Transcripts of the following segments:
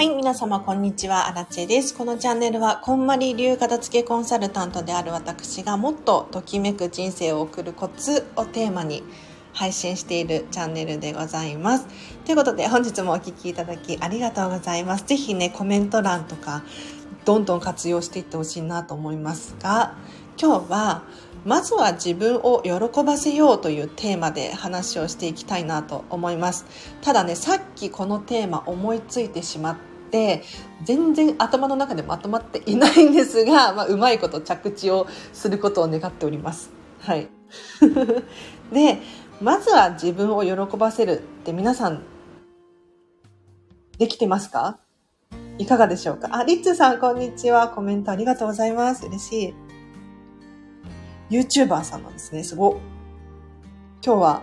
はい、皆様こんにちは、アラチェです。このチャンネルは、こんまり流片付けコンサルタントである私がもっとときめく人生を送るコツをテーマに配信しているチャンネルでございます。ということで、本日もお聴きいただきありがとうございます。ぜひね、コメント欄とか、どんどん活用していってほしいなと思いますが、今日は、まずは自分を喜ばせようというテーマで話をしていきたいなと思いますただねさっきこのテーマ思いついてしまって全然頭の中でまとまっていないんですが、まあ、うまいこと着地をすることを願っておりますはい でまずは自分を喜ばせるって皆さんできてますか？いかがでしょうか？あ、リッツさん、こんにちは。コメントありがとうございます。嬉しい。YouTuber さんなんですね。すご。今日は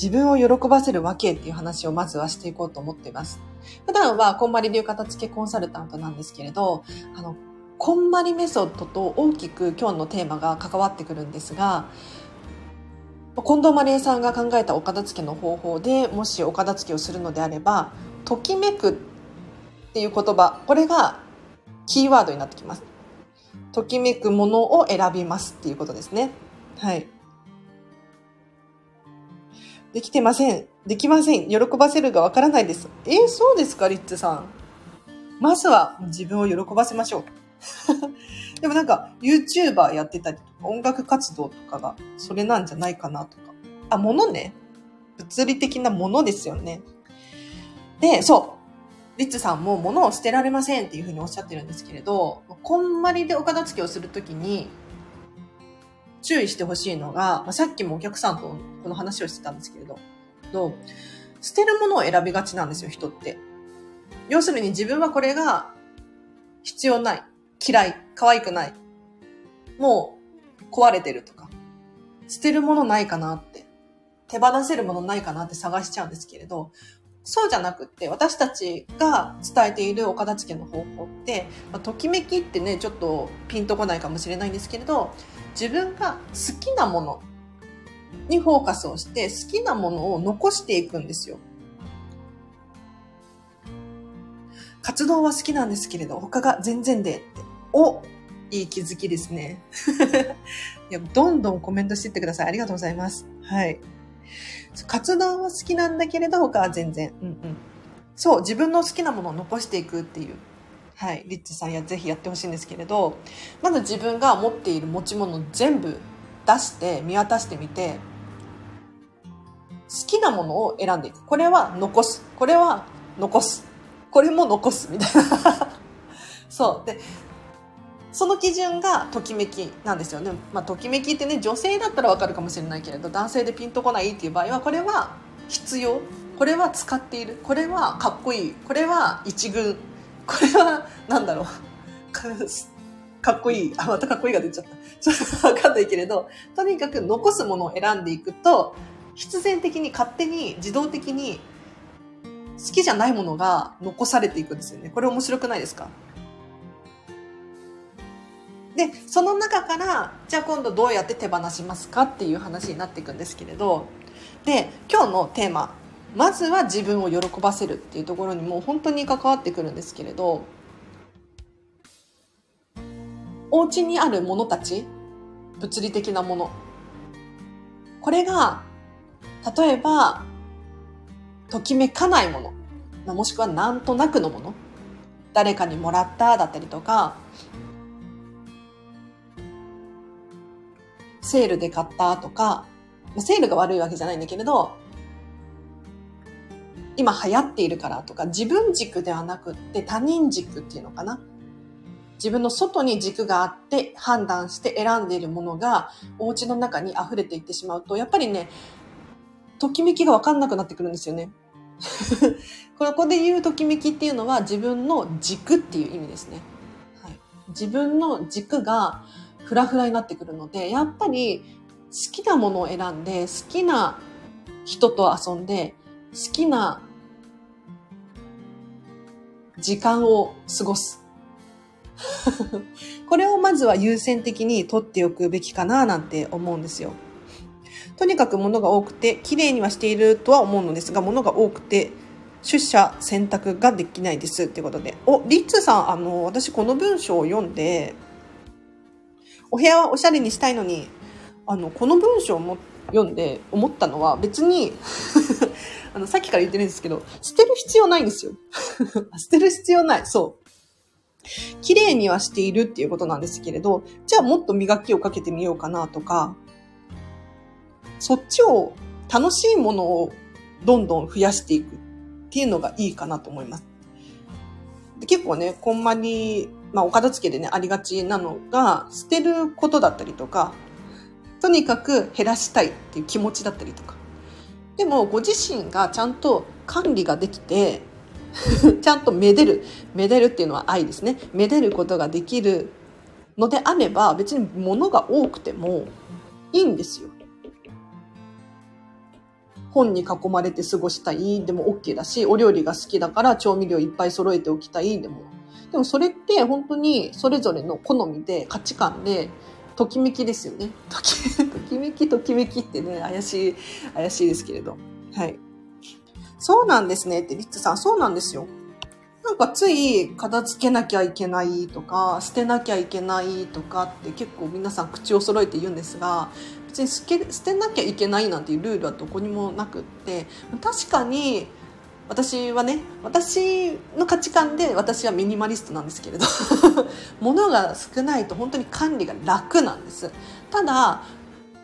自分を喜ばせるわけっていう話をまずはしていこうと思っています。普段はこんまり流片付けコンサルタントなんですけれど、あの、こんまりメソッドと大きく今日のテーマが関わってくるんですが、近藤まりえさんが考えたお片付けの方法でもしお片付けをするのであれば、ときめくっていう言葉、これがキーワードになってきます。ときめくものを選びますっていうことですね。はい。できてません。できません。喜ばせるがわからないです。えー、そうですか、リッツさん。まずは自分を喜ばせましょう。でもなんか、YouTuber やってたりとか、音楽活動とかが、それなんじゃないかなとか。あ、ものね。物理的なものですよね。で、そう。リッツさんも物を捨てられませんっていうふうにおっしゃってるんですけれど、こんまりでお片付けをするときに注意してほしいのが、まあ、さっきもお客さんとこの話をしてたんですけれど、ど捨てるものを選びがちなんですよ、人って。要するに自分はこれが必要ない、嫌い、可愛くない、もう壊れてるとか、捨てるものないかなって、手放せるものないかなって探しちゃうんですけれど、そうじゃなくって、私たちが伝えているお片付けの方法って、まあ、ときめきってね、ちょっとピンとこないかもしれないんですけれど、自分が好きなものにフォーカスをして、好きなものを残していくんですよ。活動は好きなんですけれど、他が全然でって、おいい気づきですね。いや、どんどんコメントしていってください。ありがとうございます。はい。活動は好きなんだけれど、他は全然。うんうん。そう、自分の好きなものを残していくっていう。はい。リッチさんやぜひやってほしいんですけれど、まず自分が持っている持ち物全部出して見渡してみて、好きなものを選んでいく。これは残す。これは残す。これも残す。みたいな。そう。で、その基準がときめきなんですよね。まあ、ときめきってね、女性だったらわかるかもしれないけれど、男性でピンとこないっていう場合は、これは必要。これは使っている。これはかっこいい。これは一軍。これは、なんだろう。かっこいい。あ、またかっこいいが出ちゃった。ちょっとわかんないけれど、とにかく残すものを選んでいくと、必然的に勝手に自動的に好きじゃないものが残されていくんですよね。これ面白くないですか？で、その中から、じゃあ今度どうやって手放しますかっていう話になっていくんですけれど、で、今日のテーマ、まずは自分を喜ばせるっていうところにも本当に関わってくるんですけれど、お家にあるものたち、物理的なもの。これが、例えば、ときめかないもの、もしくはなんとなくのもの、誰かにもらっただったりとか、セールで買ったとか、セールが悪いわけじゃないんだけれど、今流行っているからとか、自分軸ではなくって他人軸っていうのかな。自分の外に軸があって判断して選んでいるものがお家の中に溢れていってしまうと、やっぱりね、ときめきがわかんなくなってくるんですよね。ここで言うときめきっていうのは自分の軸っていう意味ですね。はい、自分の軸がフラフラになってくるので、やっぱり好きなものを選んで、好きな人と遊んで、好きな時間を過ごす。これをまずは優先的に取っておくべきかななんて思うんですよ。とにかく物が多くて、綺麗にはしているとは思うのですが、物が多くて、出社選択ができないですっていうことで。お、リッツさん、あの、私この文章を読んで、お部屋はおしゃれにしたいのに、あの、この文章も読んで思ったのは別に あの、さっきから言ってるんですけど、捨てる必要ないんですよ。捨てる必要ない。そう。綺麗にはしているっていうことなんですけれど、じゃあもっと磨きをかけてみようかなとか、そっちを楽しいものをどんどん増やしていくっていうのがいいかなと思います。で結構ね、こんまり、まあ、お片付けでね、ありがちなのが、捨てることだったりとか、とにかく減らしたいっていう気持ちだったりとか。でも、ご自身がちゃんと管理ができて、ちゃんとめでる。めでるっていうのは愛ですね。めでることができるのであれば、別に物が多くてもいいんですよ。本に囲まれて過ごしたいでも OK だし、お料理が好きだから調味料いっぱい揃えておきたいでも。でもそれって本当にそれぞれの好みで価値観でときめきですよね。とき、ときめき、ときめきってね、怪しい、怪しいですけれど。はい。そうなんですねって、リッツさん、そうなんですよ。なんかつい片付けなきゃいけないとか、捨てなきゃいけないとかって結構皆さん口を揃えて言うんですが、別に捨てなきゃいけないなんていうルールはどこにもなくって、確かに私はね、私の価値観で私はミニマリストなんですけれど、物が少ないと本当に管理が楽なんです。ただ、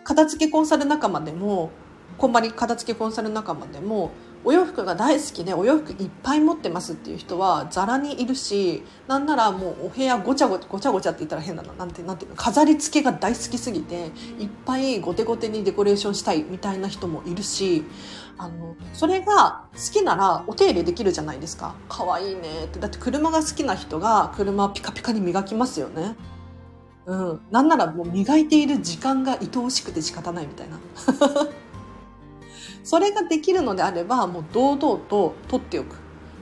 片付けコンサル仲間でも、こんまり片付けコンサル仲間でも、お洋服が大好きでお洋服いっぱい持ってますっていう人はざらにいるしなんならもうお部屋ごちゃごちゃごちゃごちゃって言ったら変だななんてなんていうの飾り付けが大好きすぎていっぱいごてごてにデコレーションしたいみたいな人もいるしあのそれが好きならお手入れできるじゃないですか。可愛いね。ってだって車が好きな人が車ピカピカに磨きますよね。うん、なんならもう磨いている時間が愛おしくて仕方ないみたいな。それができるのであればもう堂々と取っておく。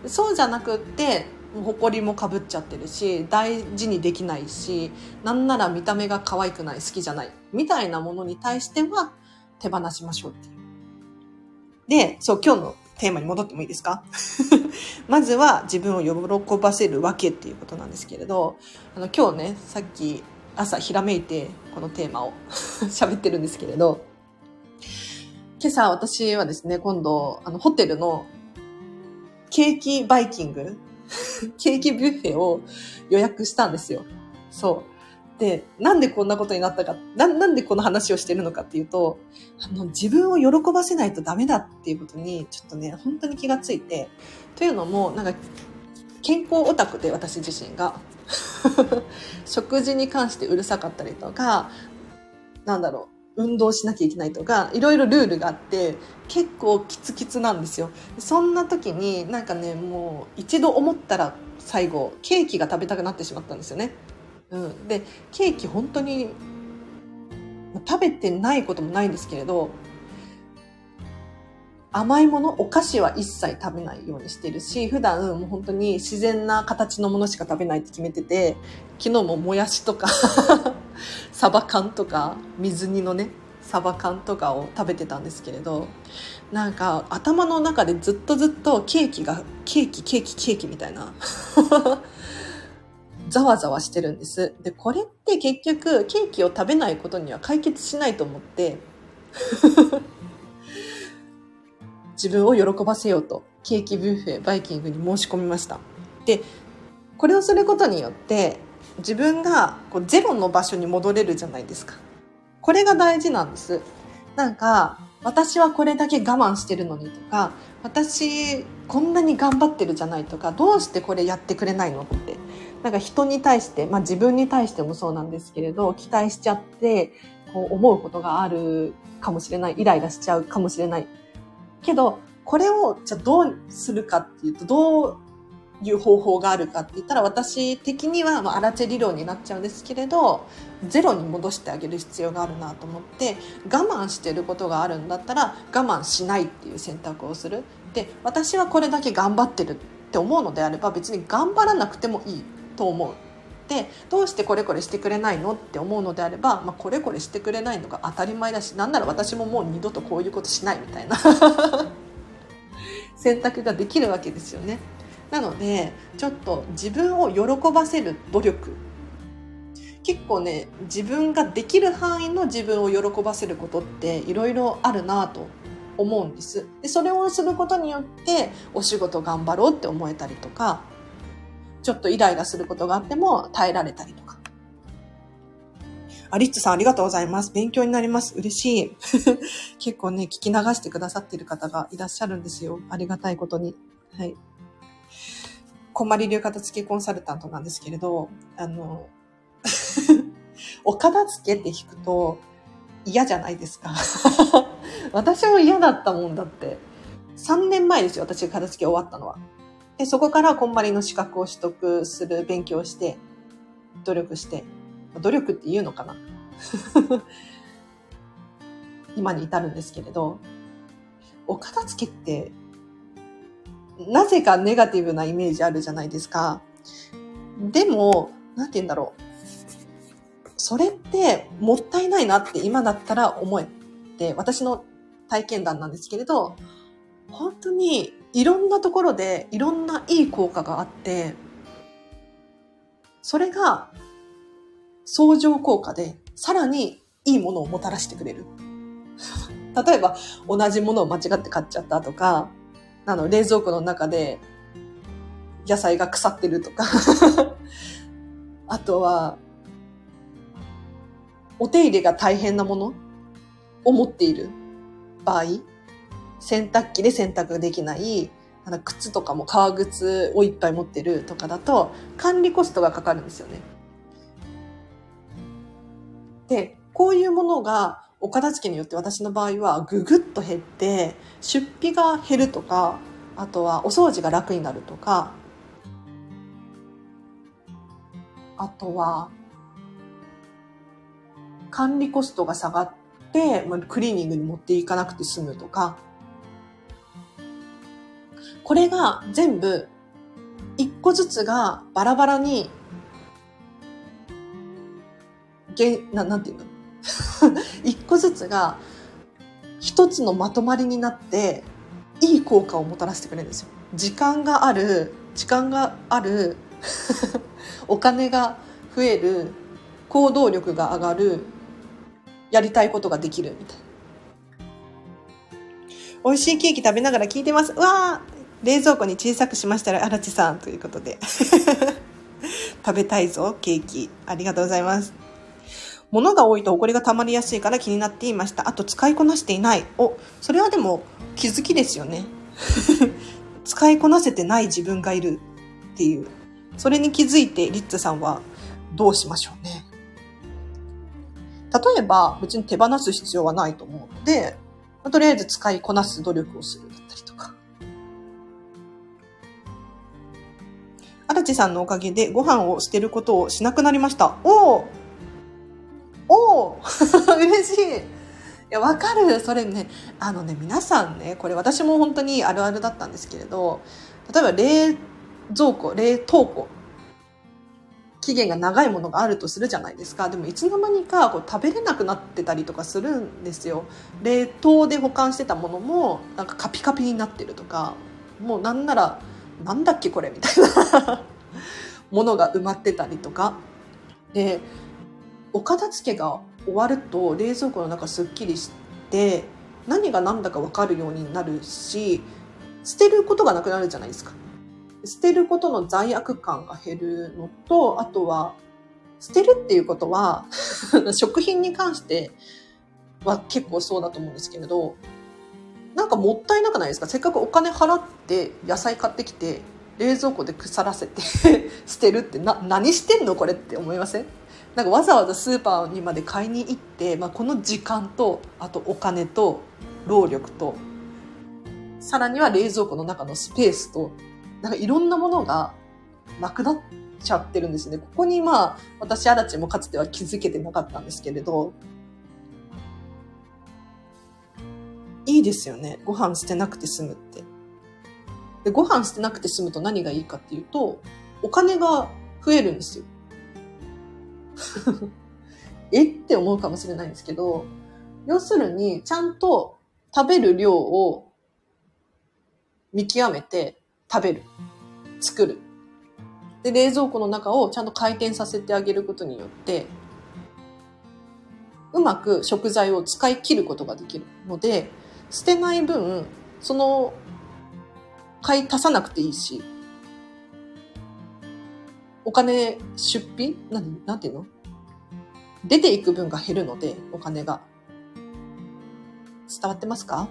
そうじゃなくってほこりもかぶっちゃってるし大事にできないしなんなら見た目が可愛くない好きじゃないみたいなものに対しては手放しましょうっていう。で、そう、今日のテーマに戻ってもいいですか？まずは自分を喜ばせるわけっていうことなんですけれど、あの今日ね、さっき朝ひらめいてこのテーマを 喋ってるんですけれど、今朝私はですね、今度、あの、ホテルのケーキバイキング、ケーキビュッフェを予約したんですよ。そう。で、なんでこんなことになったか、ななんでこの話をしてるのかっていうと、あの、自分を喜ばせないとダメだっていうことに、ちょっとね、本当に気がついて、というのも、なんか、健康オタクで私自身が、食事に関してうるさかったりとか、なんだろう、運動しなきゃいけないとかいろいろルールがあって結構キツキツなんですよ。そんな時になんかねもう一度思ったら最後ケーキが食べたくなってしまったんですよね、うん、でケーキ本当に食べてないこともないんですけれど甘いもの、お菓子は一切食べないようにしてるし、普段もう本当に自然な形のものしか食べないって決めてて、昨日ももやしとか サバ缶とか、水煮のね、サバ缶とかを食べてたんですけれど、なんか頭の中でずっとずっとケーキが、ケーキ、ケーキ、ケーキみたいな。ざわざわしてるんです。で、これって結局ケーキを食べないことには解決しないと思って 自分を喜ばせようと、ケーキビュッフェ、バイキングに申し込みました。で、これをすることによって、自分がこうゼロの場所に戻れるじゃないですか。これが大事なんです。なんか、私はこれだけ我慢してるのにとか、私こんなに頑張ってるじゃないとか、どうしてこれやってくれないのって。なんか人に対して、まあ自分に対してもそうなんですけれど、期待しちゃって、こう思うことがあるかもしれない、イライラしちゃうかもしれない。けど、これをじゃあどうするかっていうと、どういう方法があるかって言ったら、私的には、まあ、アラチェ理論になっちゃうんですけれど、ゼロに戻してあげる必要があるなと思って、我慢してることがあるんだったら、我慢しないっていう選択をする。で、私はこれだけ頑張ってるって思うのであれば、別に頑張らなくてもいいと思う。でどうしてこれこれしてくれないのって思うのであれば、まあ、これこれしてくれないのが当たり前だしなんなら私ももう二度とこういうことしないみたいな 選択ができるわけですよね。なので、ちょっと自分を喜ばせる努力。結構ね、自分ができる範囲の自分を喜ばせることっていろいろあるなと思うんです。で、それをすることによってお仕事頑張ろうって思えたりとか、ちょっとイライラすることがあっても耐えられたりとか。あ、リッツさんありがとうございます。勉強になります。嬉しい。結構ね、聞き流してくださっている方がいらっしゃるんですよ。ありがたいことに。はい。こんまり流片付けコンサルタントなんですけれど、あの、お片付けって聞くと嫌じゃないですか。私も嫌だったもんだって。3年前ですよ、私が片付け終わったのは。で、そこからこんまりの資格を取得する勉強して、努力して、努力って言うのかな？今に至るんですけれど、お片付けって、なぜかネガティブなイメージあるじゃないですか。でも、なんて言うんだろう。それってもったいないなって今だったら思えて、私の体験談なんですけれど、本当にいろんなところでいろんないい効果があって、それが相乗効果で、さらにいいものをもたらしてくれる。例えば、同じものを間違って買っちゃったとか、あの、冷蔵庫の中で野菜が腐ってるとか あとは、お手入れが大変なものを持っている場合、洗濯機で洗濯できない、靴とかも革靴をいっぱい持ってるとかだと管理コストがかかるんですよね。で、こういうものがお片付けによって私の場合はぐぐっと減って、出費が減るとか、あとはお掃除が楽になるとか、あとは、管理コストが下がって、クリーニングに持っていかなくて済むとか、これが全部一個ずつがバラバラにげななんていうの？一個ずつが一つのまとまりになっていい効果をもたらしてくれるんですよ。時間がある時間がある お金が増える行動力が上がるやりたいことができるみたいな。美味しいケーキ食べながら聞いてます。わー冷蔵庫に小さくしましたら、荒地さんということで。食べたいぞ、ケーキ。ありがとうございます。物が多いと埃が溜まりやすいから気になっていました。あと使いこなしていない。お、それはでも気づきですよね。使いこなせてない自分がいるっていう。それに気づいてリッツさんはどうしましょうね。例えば別に手放す必要はないと思うので、とりあえず使いこなす努力をするだったりとか。荒地さんのおかげでご飯を捨てることをしなくなりました。おおおお 嬉しいいや、わかるそれね、あのね、皆さんね、これ私も本当にあるあるだったんですけれど、例えば冷蔵庫、冷凍庫、期限が長いものがあるとするじゃないですか。でもいつの間にかこう食べれなくなってたりとかするんですよ。冷凍で保管してたものもなんかカピカピになってるとか、もうなんなら、なんだっけこれみたいな ものが埋まってたりとか。で、お片付けが終わると冷蔵庫の中すっきりして何が何だか分かるようになるし捨てることがなくなるじゃないですか。捨てることの罪悪感が減るのと、あとは、捨てるっていうことは 食品に関しては結構そうだと思うんですけれど、なんかもったいなくないですか？せっかくお金払って野菜買ってきて、冷蔵庫で腐らせて 捨てるってな、何してんのこれって思いません？なんかわざわざスーパーにまで買いに行って、まあ、この時間とあとお金と労力とさらには冷蔵庫の中のスペースとなんかいろんなものがなくなっちゃってるんですね。ここにまあ私アラチもかつては気づけてなかったんですけれどいいですよね。ご飯捨てなくて済むって。でご飯捨てなくて済むと何がいいかっていうとお金が増えるんですよ。えって思うかもしれないんですけど、要するに、ちゃんと食べる量を見極めて食べる。作る。で、冷蔵庫の中をちゃんと回転させてあげることによって、うまく食材を使い切ることができるので、捨てない分、その、買い足さなくていいし、お金出費何なんていうの？出ていく分が減るので、お金が。伝わってますか？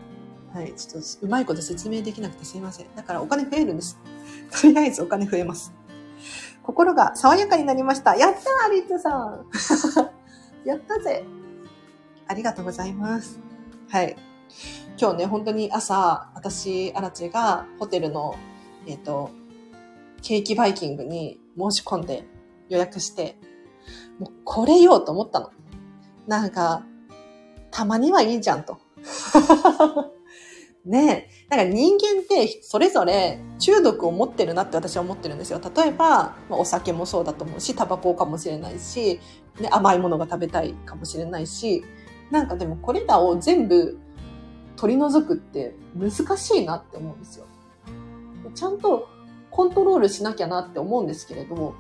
はい。ちょっと、うまいこと説明できなくてすいません。だからお金増えるんです。とりあえずお金増えます。心が爽やかになりました。やったーリッツさん やったぜありがとうございます。はい。今日ね、本当に朝、私、アラチがホテルの、えっ、ー、と、ケーキバイキングに申し込んで予約して、もうこれよと思ったの。なんか、たまにはいいじゃんと。ねえ。なんか人間ってそれぞれ中毒を持ってるなって私は思ってるんですよ。例えば、まお酒もそうだと思うし、タバコかもしれないし、ね、甘いものが食べたいかもしれないし、なんかでもこれらを全部取り除くって難しいなって思うんですよ。ちゃんとコントロールしなきゃなって思うんですけれども、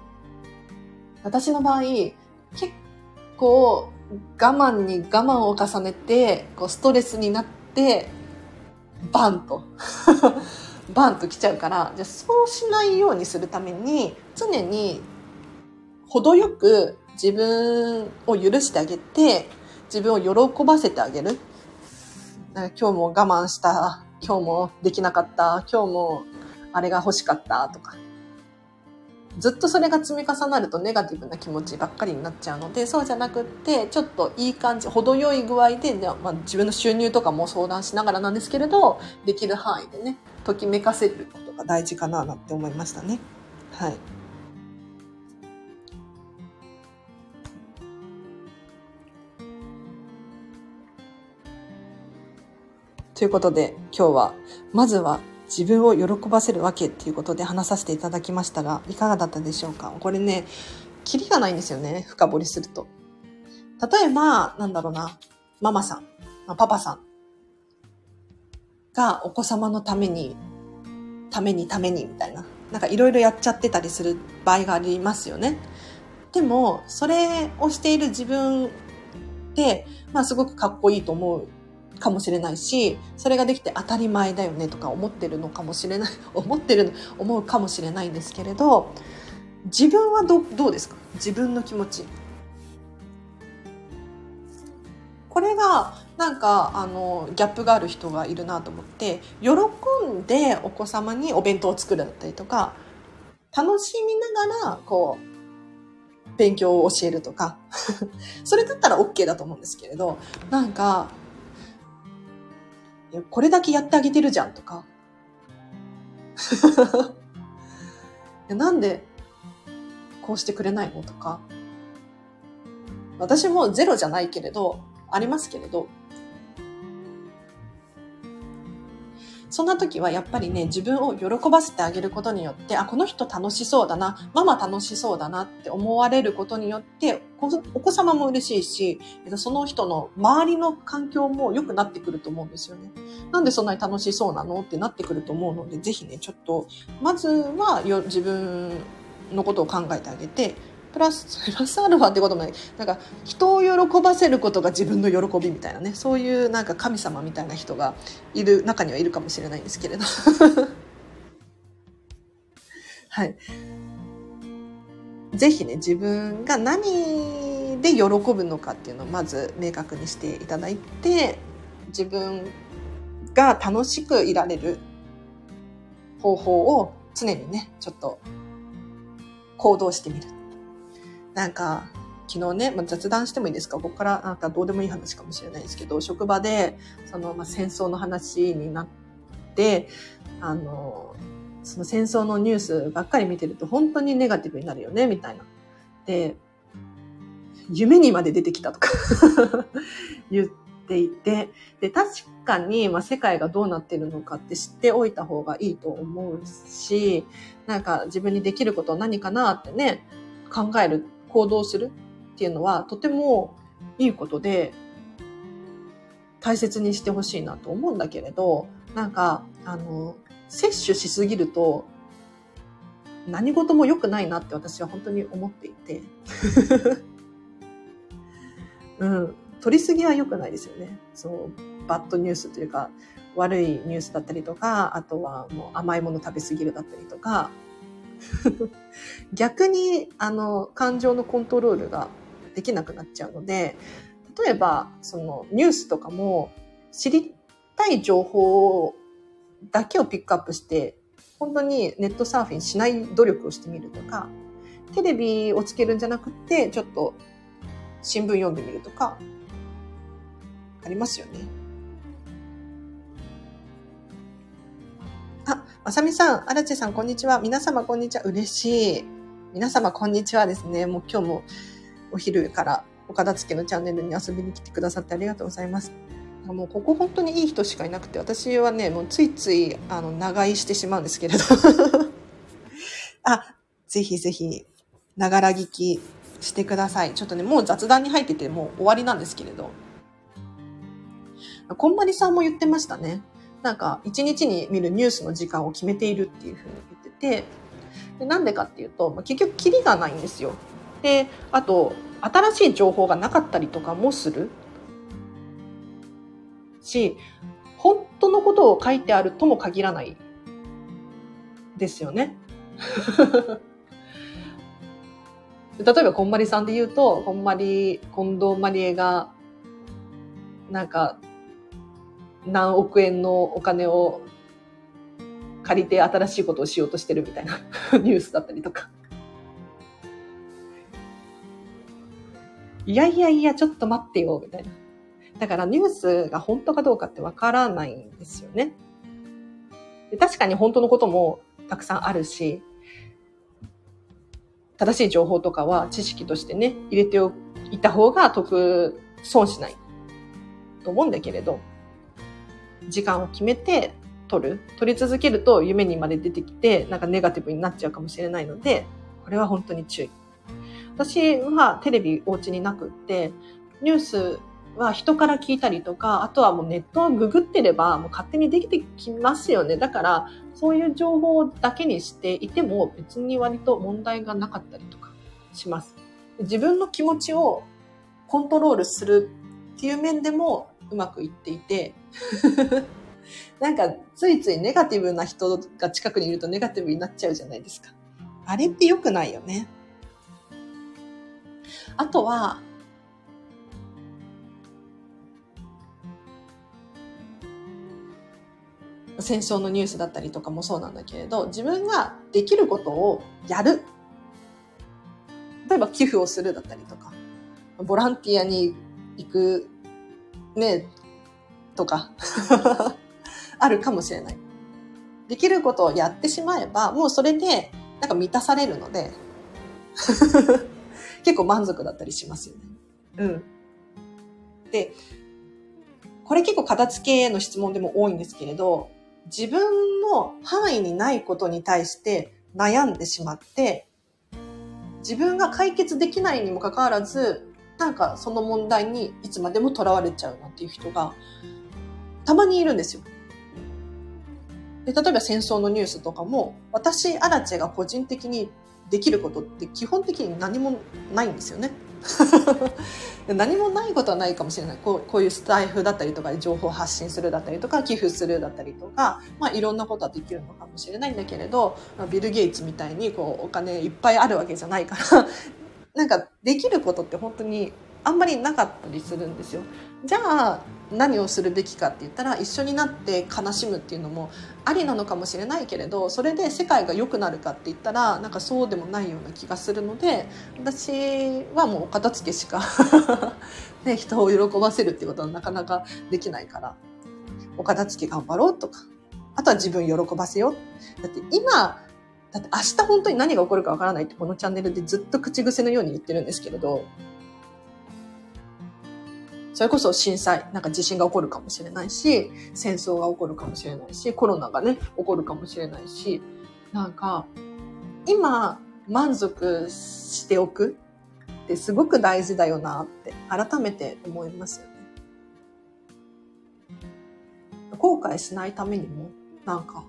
私の場合、結構我慢に我慢を重ねて、こうストレスになって、バンと バンと来ちゃうから、じゃそうしないようにするために、常に程よく自分を許してあげて、自分を喜ばせてあげる。なんか今日も我慢した、今日もできなかった、今日もあれが欲しかったとか。ずっとそれが積み重なるとネガティブな気持ちばっかりになっちゃうのでそうじゃなくってちょっといい感じ程よい具合で、まあ、自分の収入とかも相談しながらなんですけれどできる範囲でねときめかせることが大事かななんて思いましたね。はいということで今日はまずは自分を喜ばせるわけっていうことで話させていただきましたが、いかがだったでしょうか？これね、キリがないんですよね。深掘りすると。例えば、なんだろうな、ママさん、パパさんがお子様のために、ためにためにみたいな。なんかいろいろやっちゃってたりする場合がありますよね。でも、それをしている自分って、まあすごくかっこいいと思うかもしれないし、それができて当たり前だよねとか思ってるのかもしれない、思ってる、思うかもしれないんですけれど、自分はどどうですか？自分の気持ち。これがなんかあのギャップがある人がいるなと思って喜んでお子様にお弁当を作るだったりとか楽しみながらこう勉強を教えるとか それだったら OK だと思うんですけれどなんかこれだけやってあげてるじゃんとか。なんでこうしてくれないのとか。私もゼロじゃないけれど、ありますけれど、そんな時はやっぱりね、自分を喜ばせてあげることによって、あ、この人楽しそうだな、ママ楽しそうだなって思われることによって、お子様も嬉しいし、その人の周りの環境も良くなってくると思うんですよね。なんでそんなに楽しそうなのってなってくると思うので、ぜひね、ちょっと、まずはよ自分のことを考えてあげて、プラス、プラスアルファってこともない。なんか、人を喜ばせることが自分の喜びみたいなね。そういうなんか神様みたいな人がいる、中にはいるかもしれないんですけれど。はい。ぜひね、自分が何で喜ぶのかっていうのをまず明確にしていただいて、自分が楽しくいられる方法を常にね、ちょっと行動してみる。なんか、昨日ね、まあ、雑談してもいいですか？ここからなんかどうでもいい話かもしれないですけど、職場で、その、まあ、戦争の話になって、あの、その戦争のニュースばっかり見てると本当にネガティブになるよね、みたいな。で、夢にまで出てきたとか 言っていて、で、確かに、まあ、世界がどうなってるのかって知っておいた方がいいと思うし、なんか自分にできることは何かなってね、考える行動するっていうのはとてもいいことで大切にしてほしいなと思うんだけれど、なんか、あの、摂取しすぎると、何事も良くないなって私は本当に思っていて。うん。取りすぎは良くないですよね。そう、バッドニュースというか、悪いニュースだったりとか、あとはもう甘いもの食べすぎるだったりとか、逆に、あの、感情のコントロールができなくなっちゃうので、例えば、そのニュースとかも知りたい情報だけをピックアップして、本当にネットサーフィンしない努力をしてみるとか、テレビをつけるんじゃなくて、ちょっと新聞読んでみるとか、ありますよね。あ、さみさん、荒地さん、こんにちは。皆様、こんにちは。嬉しい。皆様、こんにちはですね。もう今日もお昼から岡田付のチャンネルに遊びに来てくださってありがとうございます。もうここ本当にいい人しかいなくて、私はね、もうついつい、あの、長居してしまうんですけれど。あ、ぜひぜひ、ながら聞きしてください。ちょっとね、もう雑談に入ってて、もう終わりなんですけれど。こんまりさんも言ってましたね。なんか、一日に見るニュースの時間を決めているっていうふうに言ってて、でなんでかっていうと、まあ、結局、キリがないんですよ。で、あと、新しい情報がなかったりとかもするし、本当のことを書いてあるとも限らないですよね。例えば、こんまりさんで言うと、こんまり、近藤まりえが、なんか、何億円のお金を借りて新しいことをしようとしてるみたいな ニュースだったりとか。いやいやいや、ちょっと待ってよ、みたいな。だからニュースが本当かどうかってわからないんですよね。で確かに本当のこともたくさんあるし、正しい情報とかは知識としてね、入れておいた方が得、損しないと思うんだけれど、時間を決めて取る。取り続けると夢にまで出てきて、なんかネガティブになっちゃうかもしれないので、これは本当に注意。私はテレビお家になくって、ニュースは人から聞いたりとか、あとはもうネットをググってればもう勝手にできてきますよね。だから、そういう情報だけにしていても別に割と問題がなかったりとかします。自分の気持ちをコントロールするっていう面でもうまくいっていて なんかついついネガティブな人が近くにいるとネガティブになっちゃうじゃないですか。あれって良くないよね。あとは、戦争のニュースだったりとかもそうなんだけれど、自分ができることをやる。例えば寄付をするだったりとか、ボランティアに行く、ね、とか、あるかもしれない。できることをやってしまえば、もうそれで、なんか満たされるので、結構満足だったりしますよね。うん。で、これ結構片付けの質問でも多いんですけれど、自分の範囲にないことに対して悩んでしまって、自分が解決できないにもかかわらず、なんかその問題にいつまでも囚われちゃうなっていう人がたまにいるんですよ。で例えば戦争のニュースとかも、私、アラチェが個人的にできることって基本的に何もないんですよね。何もないことはないかもしれないこうこういうスタイフだったりとかで情報発信するだったりとか寄付するだったりとか、まあ、いろんなことはできるのかもしれないんだけれどビル・ゲイツみたいにこうお金いっぱいあるわけじゃないからなんかできることって本当にあんまりなかったりするんですよ。じゃあ何をするべきかって言ったら一緒になって悲しむっていうのもありなのかもしれないけれどそれで世界が良くなるかって言ったらなんかそうでもないような気がするので私はもうお片付けしか ね、人を喜ばせるっていうことはなかなかできないからお片付け頑張ろうとかあとは自分喜ばせようだって今だって明日本当に何が起こるかわからないってこのチャンネルでずっと口癖のように言ってるんですけれどそれこそ震災、なんか地震が起こるかもしれないし、戦争が起こるかもしれないし、コロナがね、起こるかもしれないし、なんか、今、満足しておくってすごく大事だよなって改めて思いますよね。後悔しないためにも、なんか、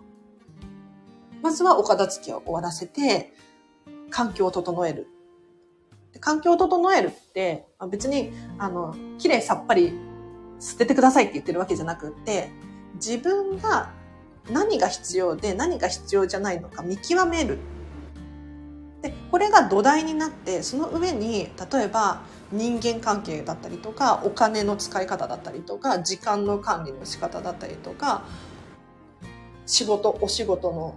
まずはお片付けを終わらせて、環境を整える。環境を整えるって、別に、あの、綺麗さっぱり捨ててくださいって言ってるわけじゃなくって、自分が何が必要で何が必要じゃないのか見極める。で、これが土台になって、その上に、例えば人間関係だったりとか、お金の使い方だったりとか、時間の管理の仕方だったりとか、仕事、お仕事の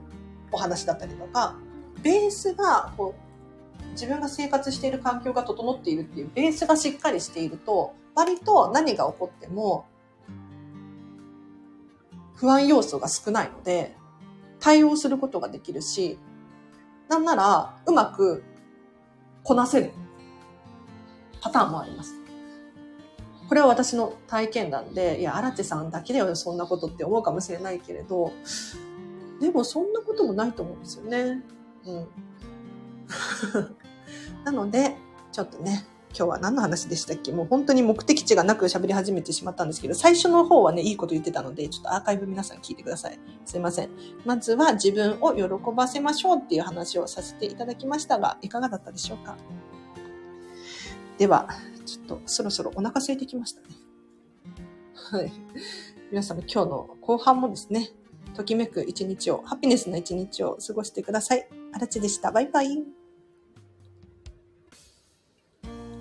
お話だったりとか、ベースがこう自分が生活している環境が整っているっていうベースがしっかりしていると、割と何が起こっても不安要素が少ないので、対応することができるし、なんならうまくこなせるパターンもあります。これは私の体験談で、いや、荒地さんだけだよ、そんなことって思うかもしれないけれど、でもそんなこともないと思うんですよね。うん。なので、ちょっとね、今日は何の話でしたっけ？もう本当に目的地がなく喋り始めてしまったんですけど、最初の方はね、いいこと言ってたので、ちょっとアーカイブ皆さん聞いてください。すいません。まずは自分を喜ばせましょうっていう話をさせていただきましたが、いかがだったでしょうか？では、ちょっとそろそろお腹空いてきましたね。はい。皆様今日の後半もですね、ときめく一日を、ハピネスな一日を過ごしてください。あらちでした。バイバイ。